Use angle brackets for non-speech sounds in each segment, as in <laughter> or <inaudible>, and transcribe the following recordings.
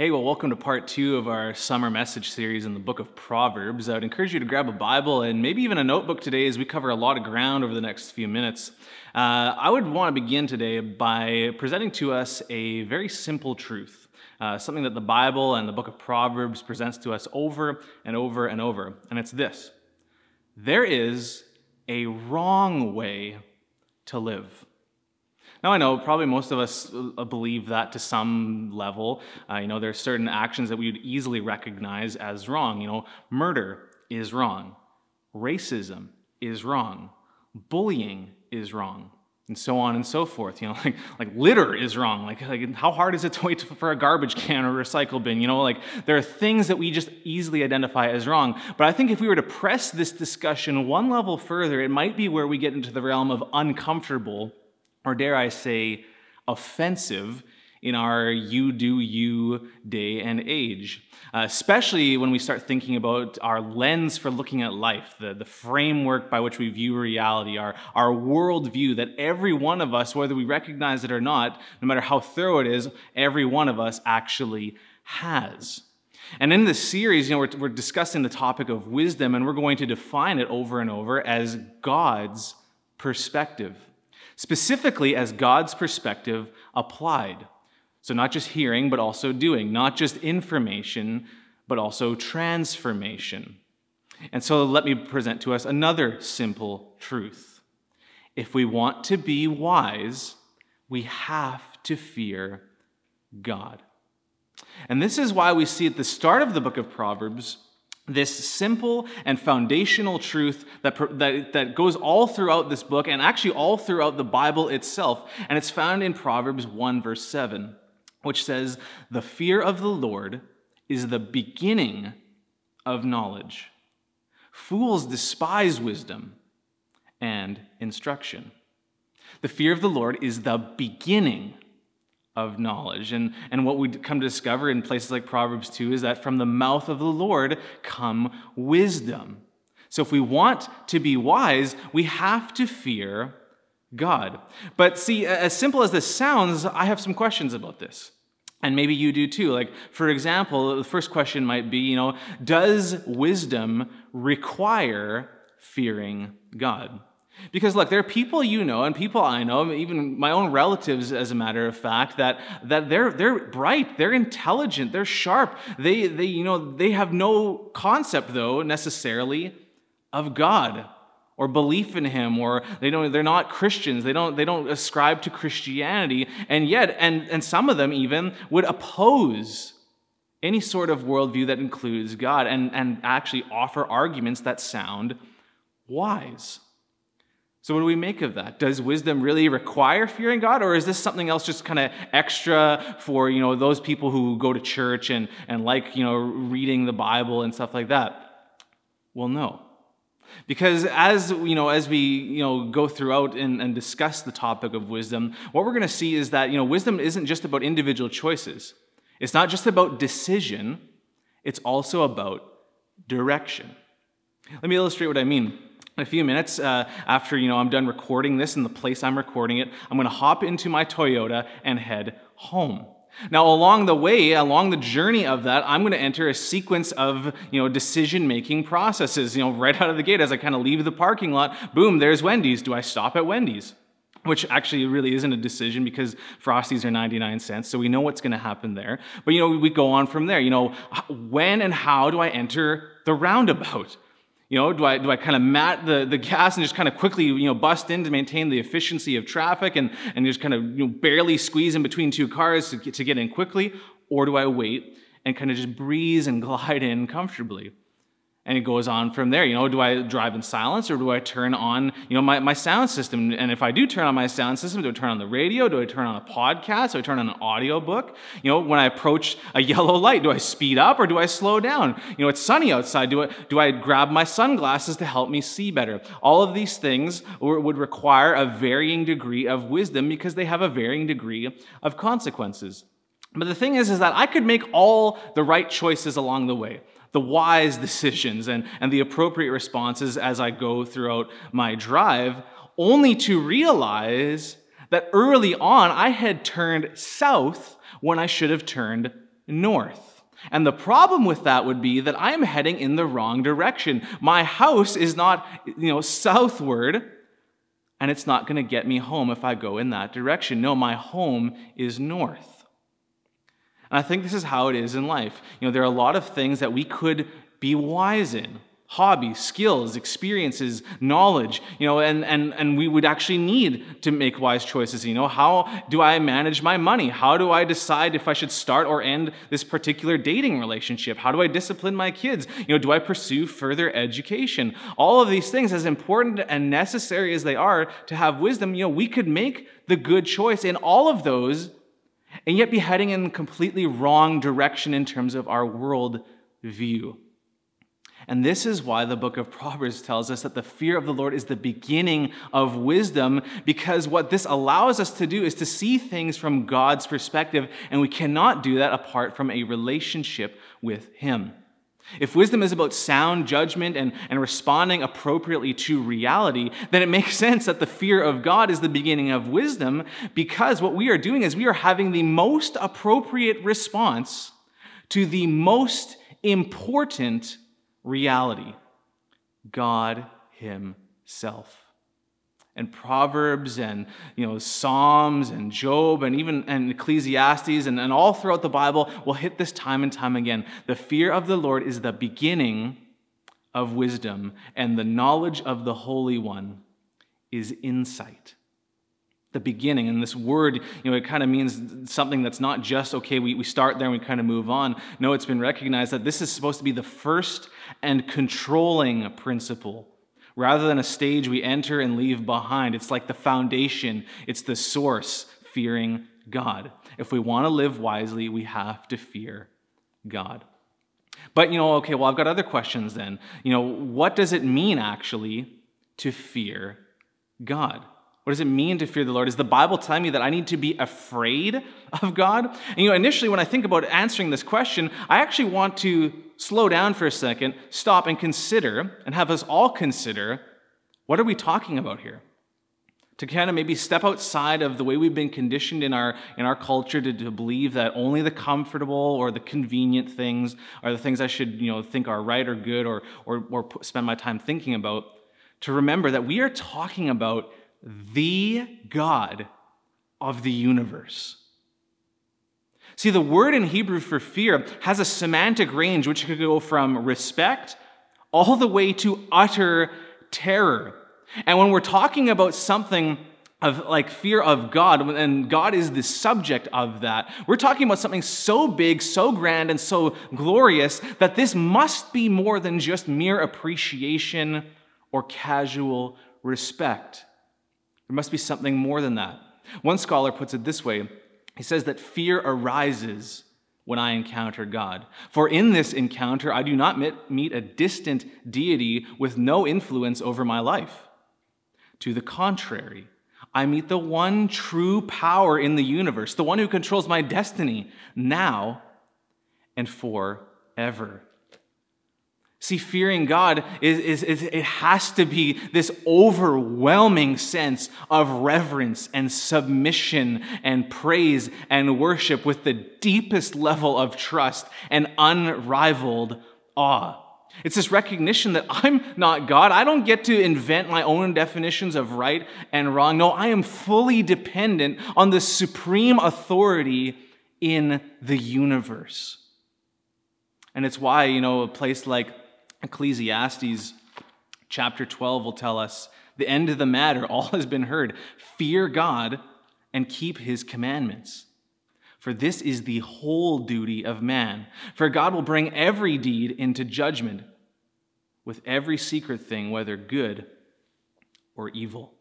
Hey, well, welcome to part two of our summer message series in the book of Proverbs. I would encourage you to grab a Bible and maybe even a notebook today as we cover a lot of ground over the next few minutes. Uh, I would want to begin today by presenting to us a very simple truth, uh, something that the Bible and the book of Proverbs presents to us over and over and over, and it's this there is a wrong way to live. Now, I know probably most of us uh, believe that to some level. Uh, you know, there are certain actions that we would easily recognize as wrong. You know, murder is wrong, racism is wrong, bullying is wrong, and so on and so forth. You know, <laughs> like, like litter is wrong. Like, like how hard is it to wait for a garbage can or recycle bin? You know, like there are things that we just easily identify as wrong. But I think if we were to press this discussion one level further, it might be where we get into the realm of uncomfortable or dare I say, offensive in our you do you day and age, uh, especially when we start thinking about our lens for looking at life, the, the framework by which we view reality, our, our worldview that every one of us, whether we recognize it or not, no matter how thorough it is, every one of us actually has. And in this series, you know, we're, we're discussing the topic of wisdom, and we're going to define it over and over as God's perspective specifically as God's perspective applied. So, not just hearing, but also doing, not just information, but also transformation. And so, let me present to us another simple truth. If we want to be wise, we have to fear God. And this is why we see at the start of the book of Proverbs this simple and foundational truth that, that, that goes all throughout this book and actually all throughout the Bible itself. And it's found in Proverbs 1, verse 7, which says, The fear of the Lord is the beginning of knowledge. Fools despise wisdom and instruction. The fear of the Lord is the beginning of knowledge. And, and what we come to discover in places like Proverbs 2 is that from the mouth of the Lord come wisdom. So if we want to be wise, we have to fear God. But see, as simple as this sounds, I have some questions about this. And maybe you do too. Like, for example, the first question might be, you know, does wisdom require fearing God? Because look, there are people you know and people I know, even my own relatives, as a matter of fact, that, that they're, they're bright, they're intelligent, they're sharp. They, they, you know, they have no concept, though, necessarily of God or belief in him or they don't they're not christians. They don't they don't ascribe to christianity. And yet and and some of them even would oppose any sort of worldview that includes god and and actually offer arguments that sound wise so, what do we make of that? Does wisdom really require fearing God, or is this something else just kind of extra for you know those people who go to church and, and like you know reading the Bible and stuff like that? Well, no. Because as you know, as we you know go throughout and, and discuss the topic of wisdom, what we're going to see is that you know wisdom isn't just about individual choices. It's not just about decision. It's also about direction. Let me illustrate what I mean. In a few minutes, uh, after you know I'm done recording this in the place I'm recording it, I'm going to hop into my Toyota and head home. Now, along the way, along the journey of that, I'm going to enter a sequence of you know decision-making processes. You know, right out of the gate, as I kind of leave the parking lot, boom, there's Wendy's. Do I stop at Wendy's? Which actually really isn't a decision because Frosties are 99 cents, so we know what's going to happen there. But you know, we go on from there. You know, when and how do I enter the roundabout? You know, do I, do I kind of mat the, the gas and just kind of quickly, you know, bust in to maintain the efficiency of traffic and, and just kind of, you know, barely squeeze in between two cars to get, to get in quickly? Or do I wait and kind of just breeze and <laughs> glide in comfortably? And it goes on from there. You know, do I drive in silence or do I turn on, you know, my, my sound system? And if I do turn on my sound system, do I turn on the radio? Do I turn on a podcast? Do I turn on an audio book? You know, when I approach a <laughs> yellow light, do I speed up or do I slow down? You know, it's sunny outside. Do I, do I grab my sunglasses to help me see better? All of these things would require a varying degree of wisdom because they have a varying degree of consequences. But the thing is, is that I could make all the right choices along the way the wise decisions and, and the appropriate responses as I go throughout my drive, only to realize that early on I had turned south when I should have turned north. And the problem with that would be that I am heading in the wrong direction. My house is not, you know, southward, and it's not going to get me home if I go in that direction. No, my home is north. And I think this is how it is in life. You know, there are a lot of things that we could be wise in hobbies, skills, experiences, knowledge, you know, and, and, and we would actually need to make wise choices. You know, how do I manage my money? How do I decide if I should start or end this particular dating relationship? How do I discipline my kids? You know, do I pursue further education? All of these things, as important and necessary as they are to have wisdom, you know, we could make the good choice in all of those and yet be heading in completely wrong direction in terms of our world view. And this is why the book of Proverbs tells us that the fear of the Lord is the beginning of wisdom, because what this allows us to do is to see things from God's perspective, and we cannot do that apart from a relationship with Him. If wisdom is about sound judgment and, and responding appropriately to reality, then it makes <laughs> sense that the fear of God is the beginning of wisdom because what we are doing is we are having the most appropriate response to the most important reality God Himself. And Proverbs and you know Psalms and Job and even and Ecclesiastes and, and all throughout the Bible will hit this time and time again. The fear of the Lord is the beginning of wisdom, and the knowledge of the Holy One is insight the beginning. And this word, you know, it kind of means something that's not just, okay, we, we start there and we kind of move on. No, it's been recognized that this is supposed to be the first and controlling principle. Rather than a stage we enter and leave behind, it's like the foundation, it's the source, fearing God. If we want to live wisely, we have to fear God. But, you know, okay, well, I've got other questions then. You know, what does it mean actually to fear God? What does it mean to fear the Lord? Is the Bible telling me that I need to be afraid of God? And you know, initially when I think about answering this question, I actually want to slow down for a second, stop and consider, and have us all consider what are we talking about here? To kind of maybe step outside of the way we've been conditioned in our in our culture to, to believe that only the comfortable or the convenient things are the things I should you know think are right or good or or, or spend my time thinking about. To remember that we are talking about the God of the universe. See, the word in Hebrew for fear has a semantic range which could go from respect all the way to utter terror. And when we're talking about something of like fear of God, and God is the subject of that, we're talking about something so big, so grand, and so glorious that this must be more than just mere appreciation or casual respect. There must be something more than that. One scholar puts it this way he says that fear arises when I encounter God. For in this encounter, I do not meet a distant deity with no influence over my life. To the contrary, I meet the one true power in the universe, the one who controls my destiny now and forever. See, fearing God is, is, is, it has to be this overwhelming sense of reverence and submission and praise and worship with the deepest level of trust and unrivaled awe. It's this recognition that I'm not God. I don't get to invent my own definitions of right and wrong. No, I am fully dependent on the supreme authority in the universe. And it's why, you know, a place like Ecclesiastes chapter 12 will tell us the end of the matter, all has been heard. Fear God and keep his commandments. For this is the whole duty of man. For God will bring every deed into judgment with every secret thing, whether good or evil.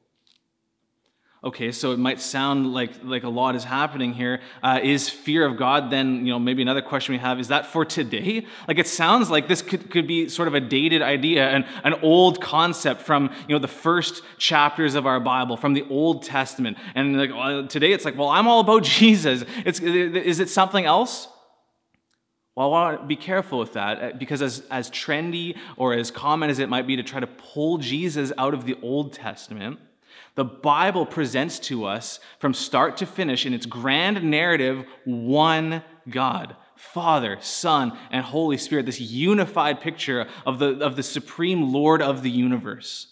Okay, so it might sound like, like a lot is happening here. Uh, is fear of God then, you know, maybe another question we have, is that for today? Like it sounds like this could, could be sort of a dated idea, and an old concept from, you know, the first chapters of our Bible, from the Old Testament. And like well, today it's like, well, I'm all about <laughs> Jesus. It's, is it something else? Well, I want to be careful with that uh, because, as, as trendy or as common as it might be to try to pull Jesus out of the Old Testament, the Bible presents to us from start to finish in its grand narrative one God, Father, Son, and Holy Spirit, this unified picture of the, of the supreme Lord of the universe.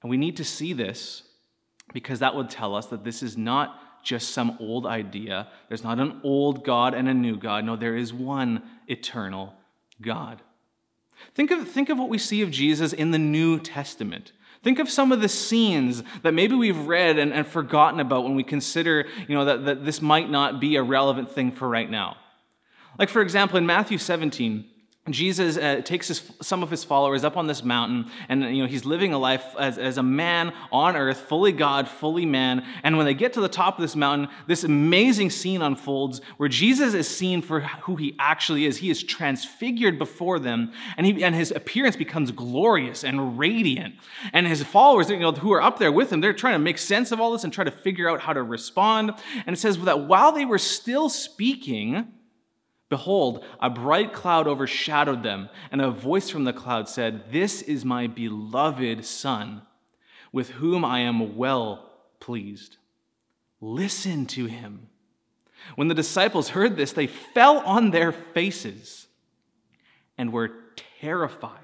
And we need to see this because that would tell us that this is not just some old idea. There's not an old God and a new God. No, there is one eternal God. Think of, think of what we see of Jesus in the New Testament. Think of some of the scenes that maybe we've read and, and forgotten about when we consider you know, that, that this might not be a relevant thing for right now. Like, for example, in Matthew 17, Jesus uh, takes his, some of his followers up on this mountain, and you know he's living a life as, as a man on earth, fully God, fully man. And when they get to the top of this mountain, this amazing scene unfolds where Jesus is seen for who he actually is. He is transfigured before them, and, he, and his appearance becomes glorious and radiant. And his followers, you know, who are up there with him, they're trying to make sense of all this and try to figure out how to respond. And it says that while they were still speaking, Behold, a bright cloud overshadowed them, and a voice from the cloud said, This is my beloved Son, with whom I am well pleased. Listen to him. When the disciples heard this, they fell on their faces and were terrified.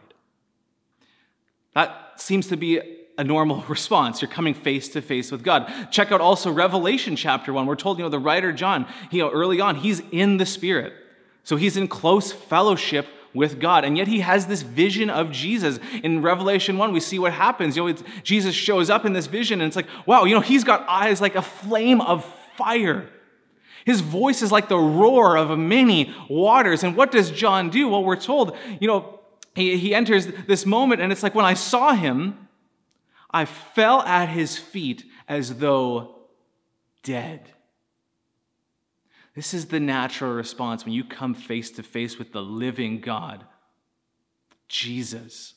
That seems to be a normal <laughs> response. You're coming face to face with God. Check out also Revelation chapter 1. We're told, you know, the writer John, you know, early on, he's in the Spirit. So he's in close fellowship with God. And yet he has this vision of Jesus. In Revelation 1, we see what happens. You know, Jesus shows up in this vision, and it's like, wow, you know, he's got eyes like a flame of fire. His voice is like the roar of many waters. And what does John do? Well, we're told, you know, he, he enters this moment, and it's like when I saw him, I fell at his feet as though dead. This is the natural response when you come face to face with the living God, Jesus.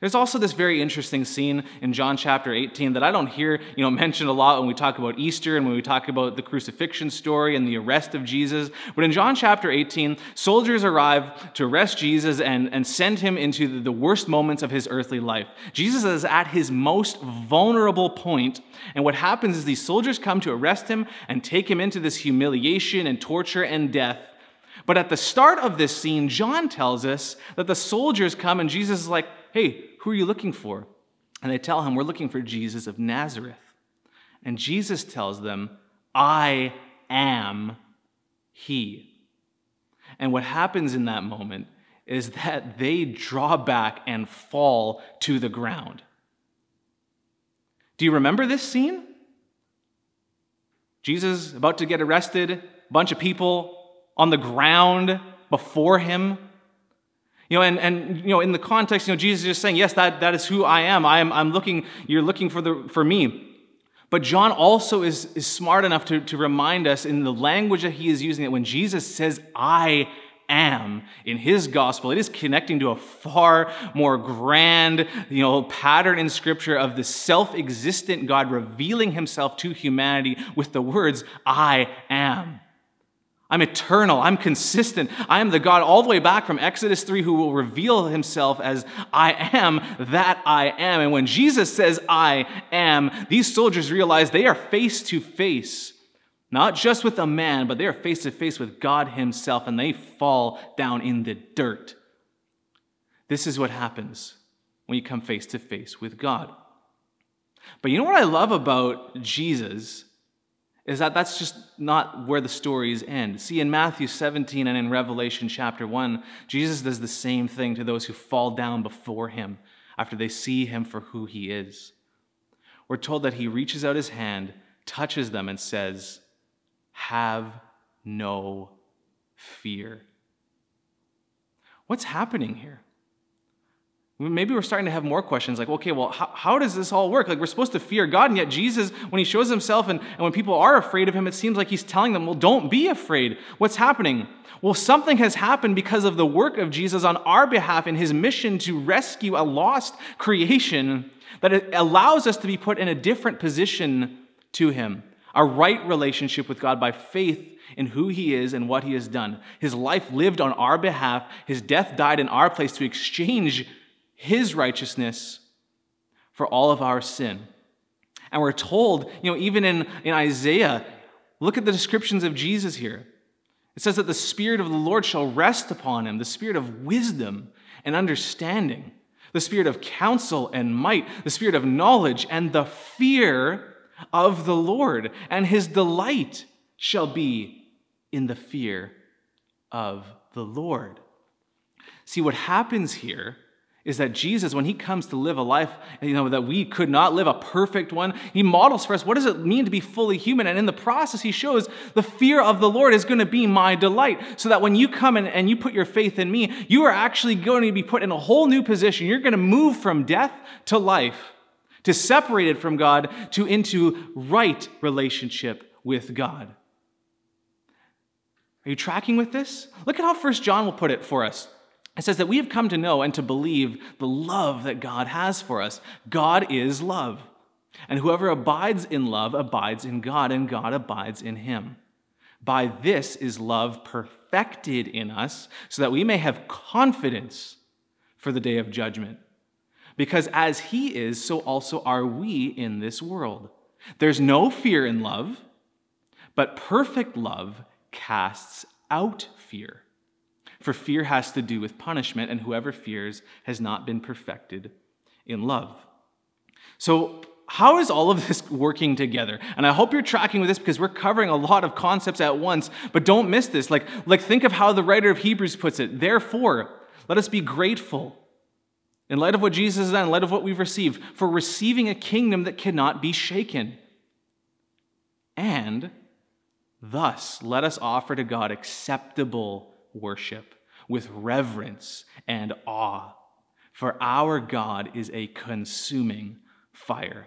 There's also this very interesting scene in John chapter 18 that I don't hear, you know, <laughs> mentioned a lot when we talk about Easter and when we talk about the crucifixion story and the arrest of Jesus. But in John chapter 18, soldiers arrive to arrest Jesus and, and send him into the worst moments of his earthly life. Jesus is at his most vulnerable point, and what happens is these soldiers come to arrest him and take him into this humiliation and torture and death. But at the start of this scene, John tells us that the soldiers come and Jesus is like, Hey, who are you looking for? And they tell him, We're looking for Jesus of Nazareth. And Jesus tells them, I am He. And what happens in that moment is that they draw back and fall to the ground. Do you remember this scene? Jesus about to get arrested, bunch of people on the ground before him. You know, and, and you know, in the context, you know, Jesus is just saying, yes, that, that is who I am. I am I'm looking, you're looking for the for me. But John also is, is smart enough to, to remind us in the language that he is using that when Jesus says, I am in his gospel, it is connecting to a far more grand, you know, pattern in scripture of the self-existent God revealing himself to humanity with the words, I am. I'm eternal. I'm consistent. I am the God all the way back from Exodus 3 who will reveal himself as I am that I am. And when Jesus says I am, these soldiers realize they are face to face, not just with a man, but they are face to face with God himself, and they fall down in the dirt. This is what happens when you come face to face with God. But you know what I love about Jesus? Is that that's just not where the stories end. See, in Matthew 17 and in Revelation chapter 1, Jesus does the same thing to those who fall down before him after they see him for who he is. We're told that he reaches out his hand, touches them, and says, Have no fear. What's happening here? Maybe we're starting to have more questions like, okay, well, how, how, does this all work? Like, we're supposed to fear God, and yet Jesus, when he shows himself and, and when people are afraid of him, it seems like he's telling them, well, don't be afraid. What's happening? Well, something has happened because of the work of Jesus on our behalf in his mission to rescue a lost creation that allows us to be put in a different position to him, a right relationship with God by faith in who he is and what he has done. His life lived on our behalf, his death died in our place to exchange his righteousness for all of our sin. And we're told, you know, even in, in Isaiah, look at the descriptions of Jesus here. It says that the Spirit of the Lord shall rest upon him, the Spirit of wisdom and understanding, the Spirit of counsel and might, the Spirit of knowledge and the fear of the Lord. And his delight shall be in the fear of the Lord. See, what happens here is that Jesus, when he comes to live a life, you know, that we could not live a perfect one, he models for us what does it mean to be fully human. And in the process, he shows the fear of the Lord is going to be my delight. So that when you come and you put your faith in me, you are actually going to be put in a whole new position. You're going to move from death to life, to separated from God, to into right relationship with God. Are you tracking with this? Look at how First John will put it for us. It says that we have come to know and to believe the love that God has for us. God is love. And whoever abides in love abides in God, and God abides in him. By this is love perfected in us, so that we may have confidence for the day of judgment. Because as he is, so also are we in this world. There's no fear in love, but perfect love casts out fear for fear has to do with punishment, and whoever fears has not been perfected in love. So, how is all of this working together? And I hope you're tracking with this because we're covering a lot of concepts at once, but don't miss this. Like, like think of how the writer of Hebrews puts it. Therefore, let us be grateful in light of what Jesus has done, in light of what we've received, for receiving a kingdom that cannot be shaken. And thus, let us offer to God acceptable worship with reverence and awe, for our God is a consuming fire.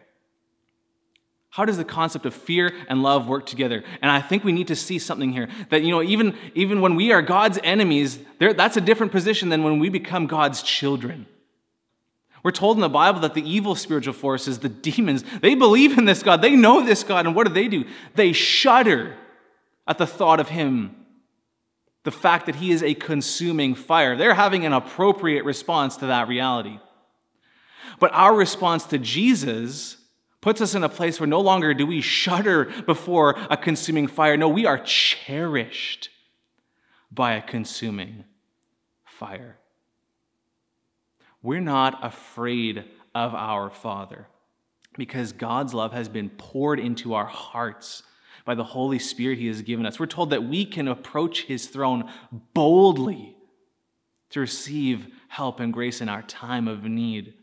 How does the concept of fear and love work together? And I think we need to see something here that, you know, even, even when we are God's enemies, that's a different position than when we become God's children. We're told in the Bible that the evil spiritual forces, the demons, they believe in this God. They know this God. And what do they do? They shudder at the thought of Him the fact that he is a consuming fire. They're having an appropriate response to that reality. But our response to Jesus puts us in a place where no longer do we shudder before a consuming fire. No, we are cherished by a consuming fire. We're not afraid of our Father because God's love has been poured into our hearts by the Holy Spirit He has given us. We're told that we can approach His throne boldly to receive help and grace in our time of need.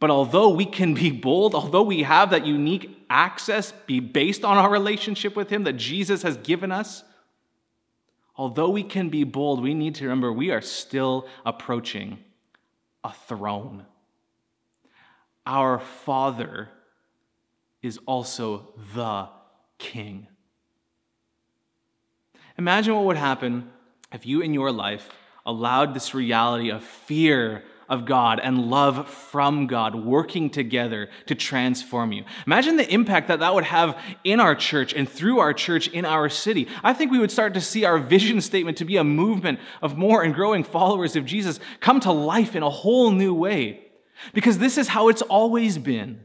But although we can be bold, although we have that unique access be based on our relationship with Him that Jesus has given us, although we can be bold, we need to remember we are still approaching a throne. Our Father is also the king. Imagine what would happen if you in your life allowed this reality of fear of God and love from God working together to transform you. Imagine the impact that that would have in our church and through our church in our city. I think we would start to see our vision statement to be a movement of more and growing followers of Jesus come to life in a whole new way. Because this is how it's always been.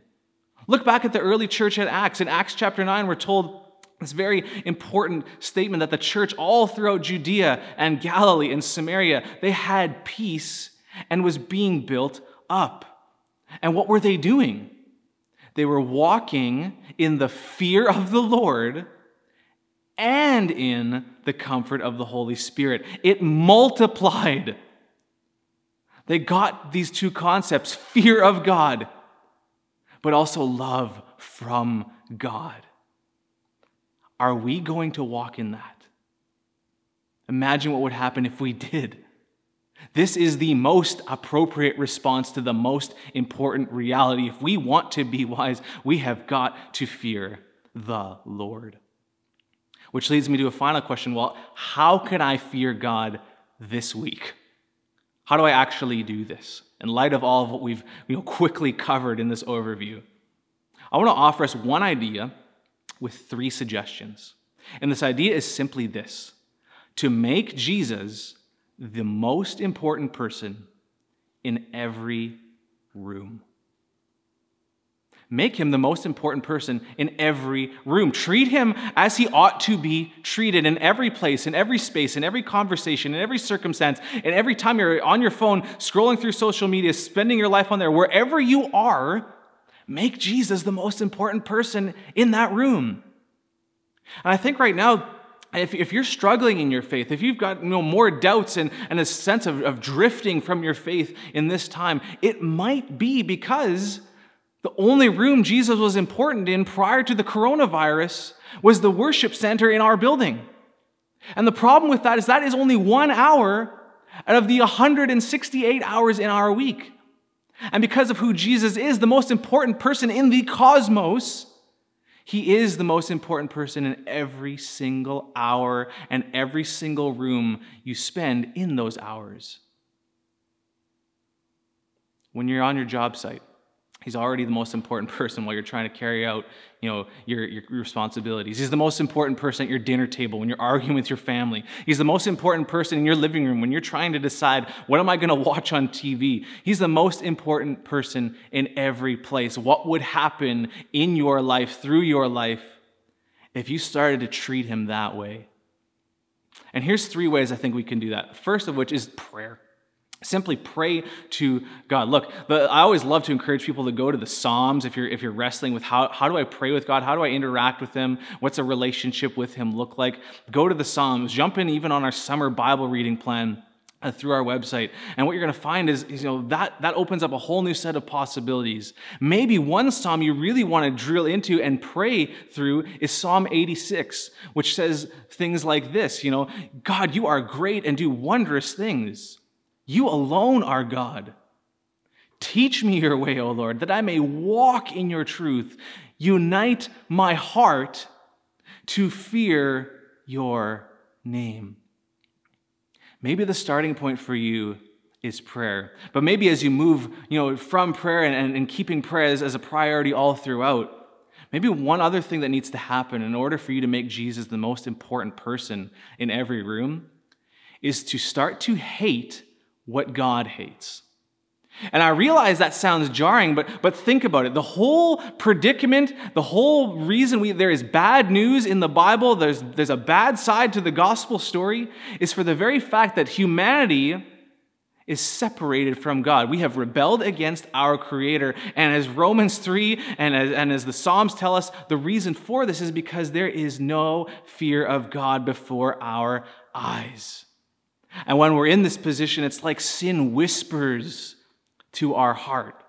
Look back at the early church at Acts. In Acts chapter 9, we're told this very important statement that the church all throughout Judea and Galilee and Samaria, they had peace and was being built up. And what were they doing? They were walking in the fear of the Lord and in the comfort of the Holy Spirit. It multiplied. They got these two concepts fear of God but also love from God. Are we going to walk in that? Imagine what would happen if we did. This is the most appropriate response to the most important reality. If we want to be wise, we have got to fear the Lord. Which leads me to a final question well, how can I fear God this week? How do I actually do this? In light of all of what we've you know, quickly covered in this overview, I want to offer us one idea with three suggestions. And this idea is simply this to make Jesus the most important person in every room. Make him the most important person in every room. Treat him as he ought to be treated in every place, in every space, in every conversation, in every circumstance, and every time you're on your phone, scrolling through social media, spending your life on there, wherever you are, make Jesus the most important person in that room. And I think right now, if, if you're struggling in your faith, if you've got you know, more doubts and, and a sense of, of drifting from your faith in this time, it might be because the only room Jesus was important in prior to the coronavirus was the worship center in our building. And the problem with that is that is only one hour out of the 168 hours in our week. And because of who Jesus is, the most important person in the cosmos, he is the most important person in every single hour and every single room you spend in those hours. When you're on your job site, He's already the most important <laughs> person while you're trying to carry out, you know, your, your responsibilities. He's the most important person at your dinner table when you're arguing with your family. He's the most important person in your living room when you're trying to decide what am I going to watch on TV. He's the most important person in every place. What would happen in your life, through your life, if you started to treat him that way? And here's three ways I think we can do that. First of which is prayer. Simply pray to God. Look, I always love to encourage people to go to the Psalms if you're, if you're wrestling with how, how do I pray with God? How do I interact with Him? What's a relationship with Him look like? Go to the Psalms. Jump in even on our summer Bible reading plan. Uh, through our website. And what you're going to find is, is, you know, that, that opens up a whole new set of possibilities. Maybe one psalm you really want to drill into and pray through is Psalm 86, which says things like this, you know, God, you are great and do wondrous things. You alone are God. Teach me your way, O Lord, that I may walk in your truth. Unite my heart to fear your name. Maybe the starting point for you is prayer. But maybe as you move, you know, from prayer and, and, keeping prayer as, as a priority all throughout, maybe one other thing that needs to happen in order for you to make Jesus the most important person in every room is to start to hate what God hates. And I realize that sounds jarring, but, but think about it. The whole predicament, the whole reason we, there is bad news in the Bible, there's, there's a bad side to the gospel story, is for the very fact that humanity is separated from God. We have rebelled against our Creator. And as Romans 3 and as, and as the Psalms tell us, the reason for this is because there is no fear of God before our eyes. And when we're in this position, it's like sin whispers to our heart.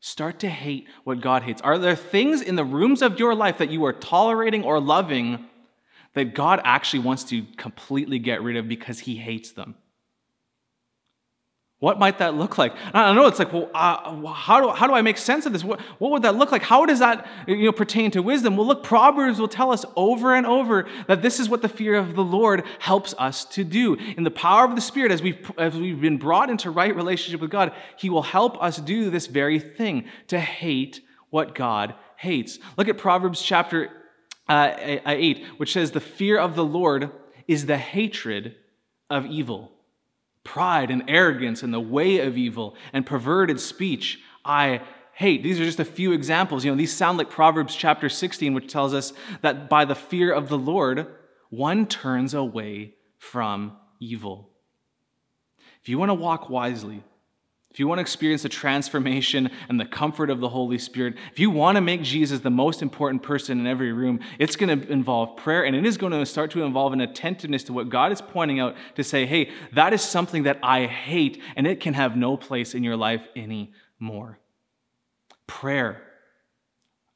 Start to hate what God hates. Are there things in the rooms of your life that you are tolerating or loving that God actually wants to completely get rid of because he hates them? What might that look like? I know. It's like, well, uh, how, do, how do I make sense of this? What, what would that look like? How does that you know, pertain to wisdom? Well, look, Proverbs will tell us over and over that this is what the fear of the Lord helps us to do. In the power of the Spirit, as we've, as we've been brought into right relationship with God, He will help us do this very thing to hate what God hates. Look at Proverbs chapter uh, 8, which says, The fear of the Lord is the hatred of evil pride and arrogance and the way of evil and perverted speech I hate. These are just a few examples. You know, these sound like Proverbs chapter 16, which tells us that by the fear of the Lord, one turns away from evil. If you want to walk wisely, if you want to experience the transformation and the comfort of the Holy Spirit, if you want to make Jesus the most important person in every room, it's going to involve prayer and it is going to start to involve an attentiveness to what God is pointing out to say, hey, that is something that I hate and it can have no place in your life anymore. Prayer,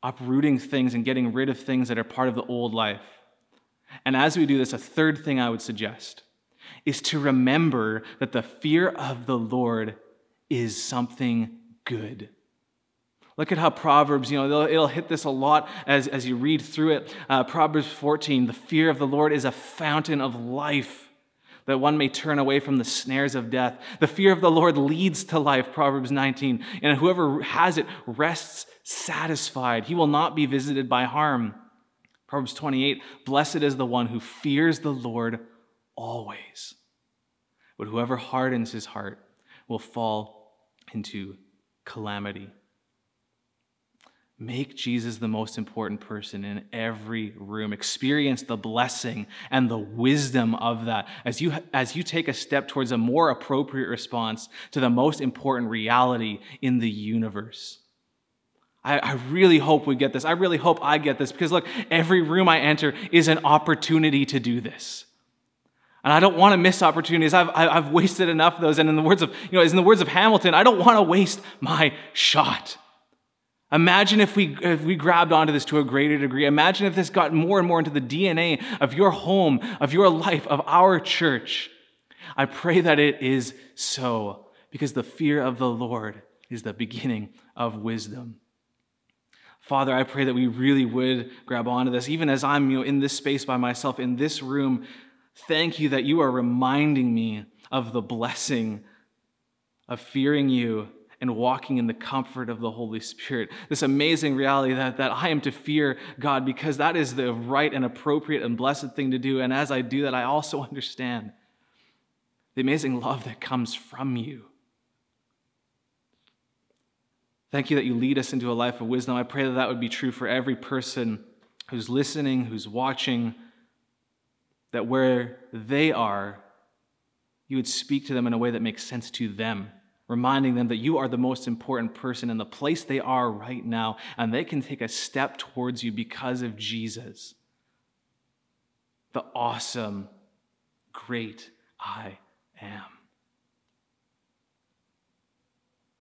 uprooting things and getting rid of things that are part of the old life. And as we do this, a third thing I would suggest is to remember that the fear of the Lord is something good. Look at how Proverbs, you know, it'll, hit this a lot as, as you read through it. Uh, Proverbs 14 the fear of the Lord is a fountain of life, that one may turn away from the snares of death. The fear of the Lord leads to life, Proverbs 19, and whoever has it rests satisfied. He will not be visited by harm. Proverbs 28 Blessed is the one who fears the Lord always. But whoever hardens his heart will fall into calamity. Make Jesus the most important person in every room. Experience the blessing and the wisdom of that as you, as you take a step towards a more appropriate response to the most important reality in the universe. I, I really hope we get this. I really hope I get this because, look, every room I enter is an opportunity to do this. And I don't want to miss opportunities. I've, I've wasted enough of those. And in the words of, you know, in the words of Hamilton, I don't want to waste my shot. Imagine if we, if we grabbed onto this to a greater degree. Imagine if this got more and more into the DNA of your home, of your life, of our church. I pray that it is so, because the fear of the Lord is the beginning of wisdom. Father, I pray that we really would grab onto this, even as I'm you know, in this space by myself, in this room. Thank you that you are reminding me of the blessing of fearing you and walking in the comfort of the Holy Spirit. This amazing reality that, that I am to fear God because that is the right and appropriate and blessed thing to do. And as I do that, I also <laughs> understand the amazing love that comes from you. Thank you that you lead us into a life of wisdom. I pray that that would be true for every person who's listening, who's watching, that where they are, you would speak to them in a way that makes sense to them reminding them that you are the most important person in the place they are right now, and they can take a step towards you because of Jesus, the awesome, great I am.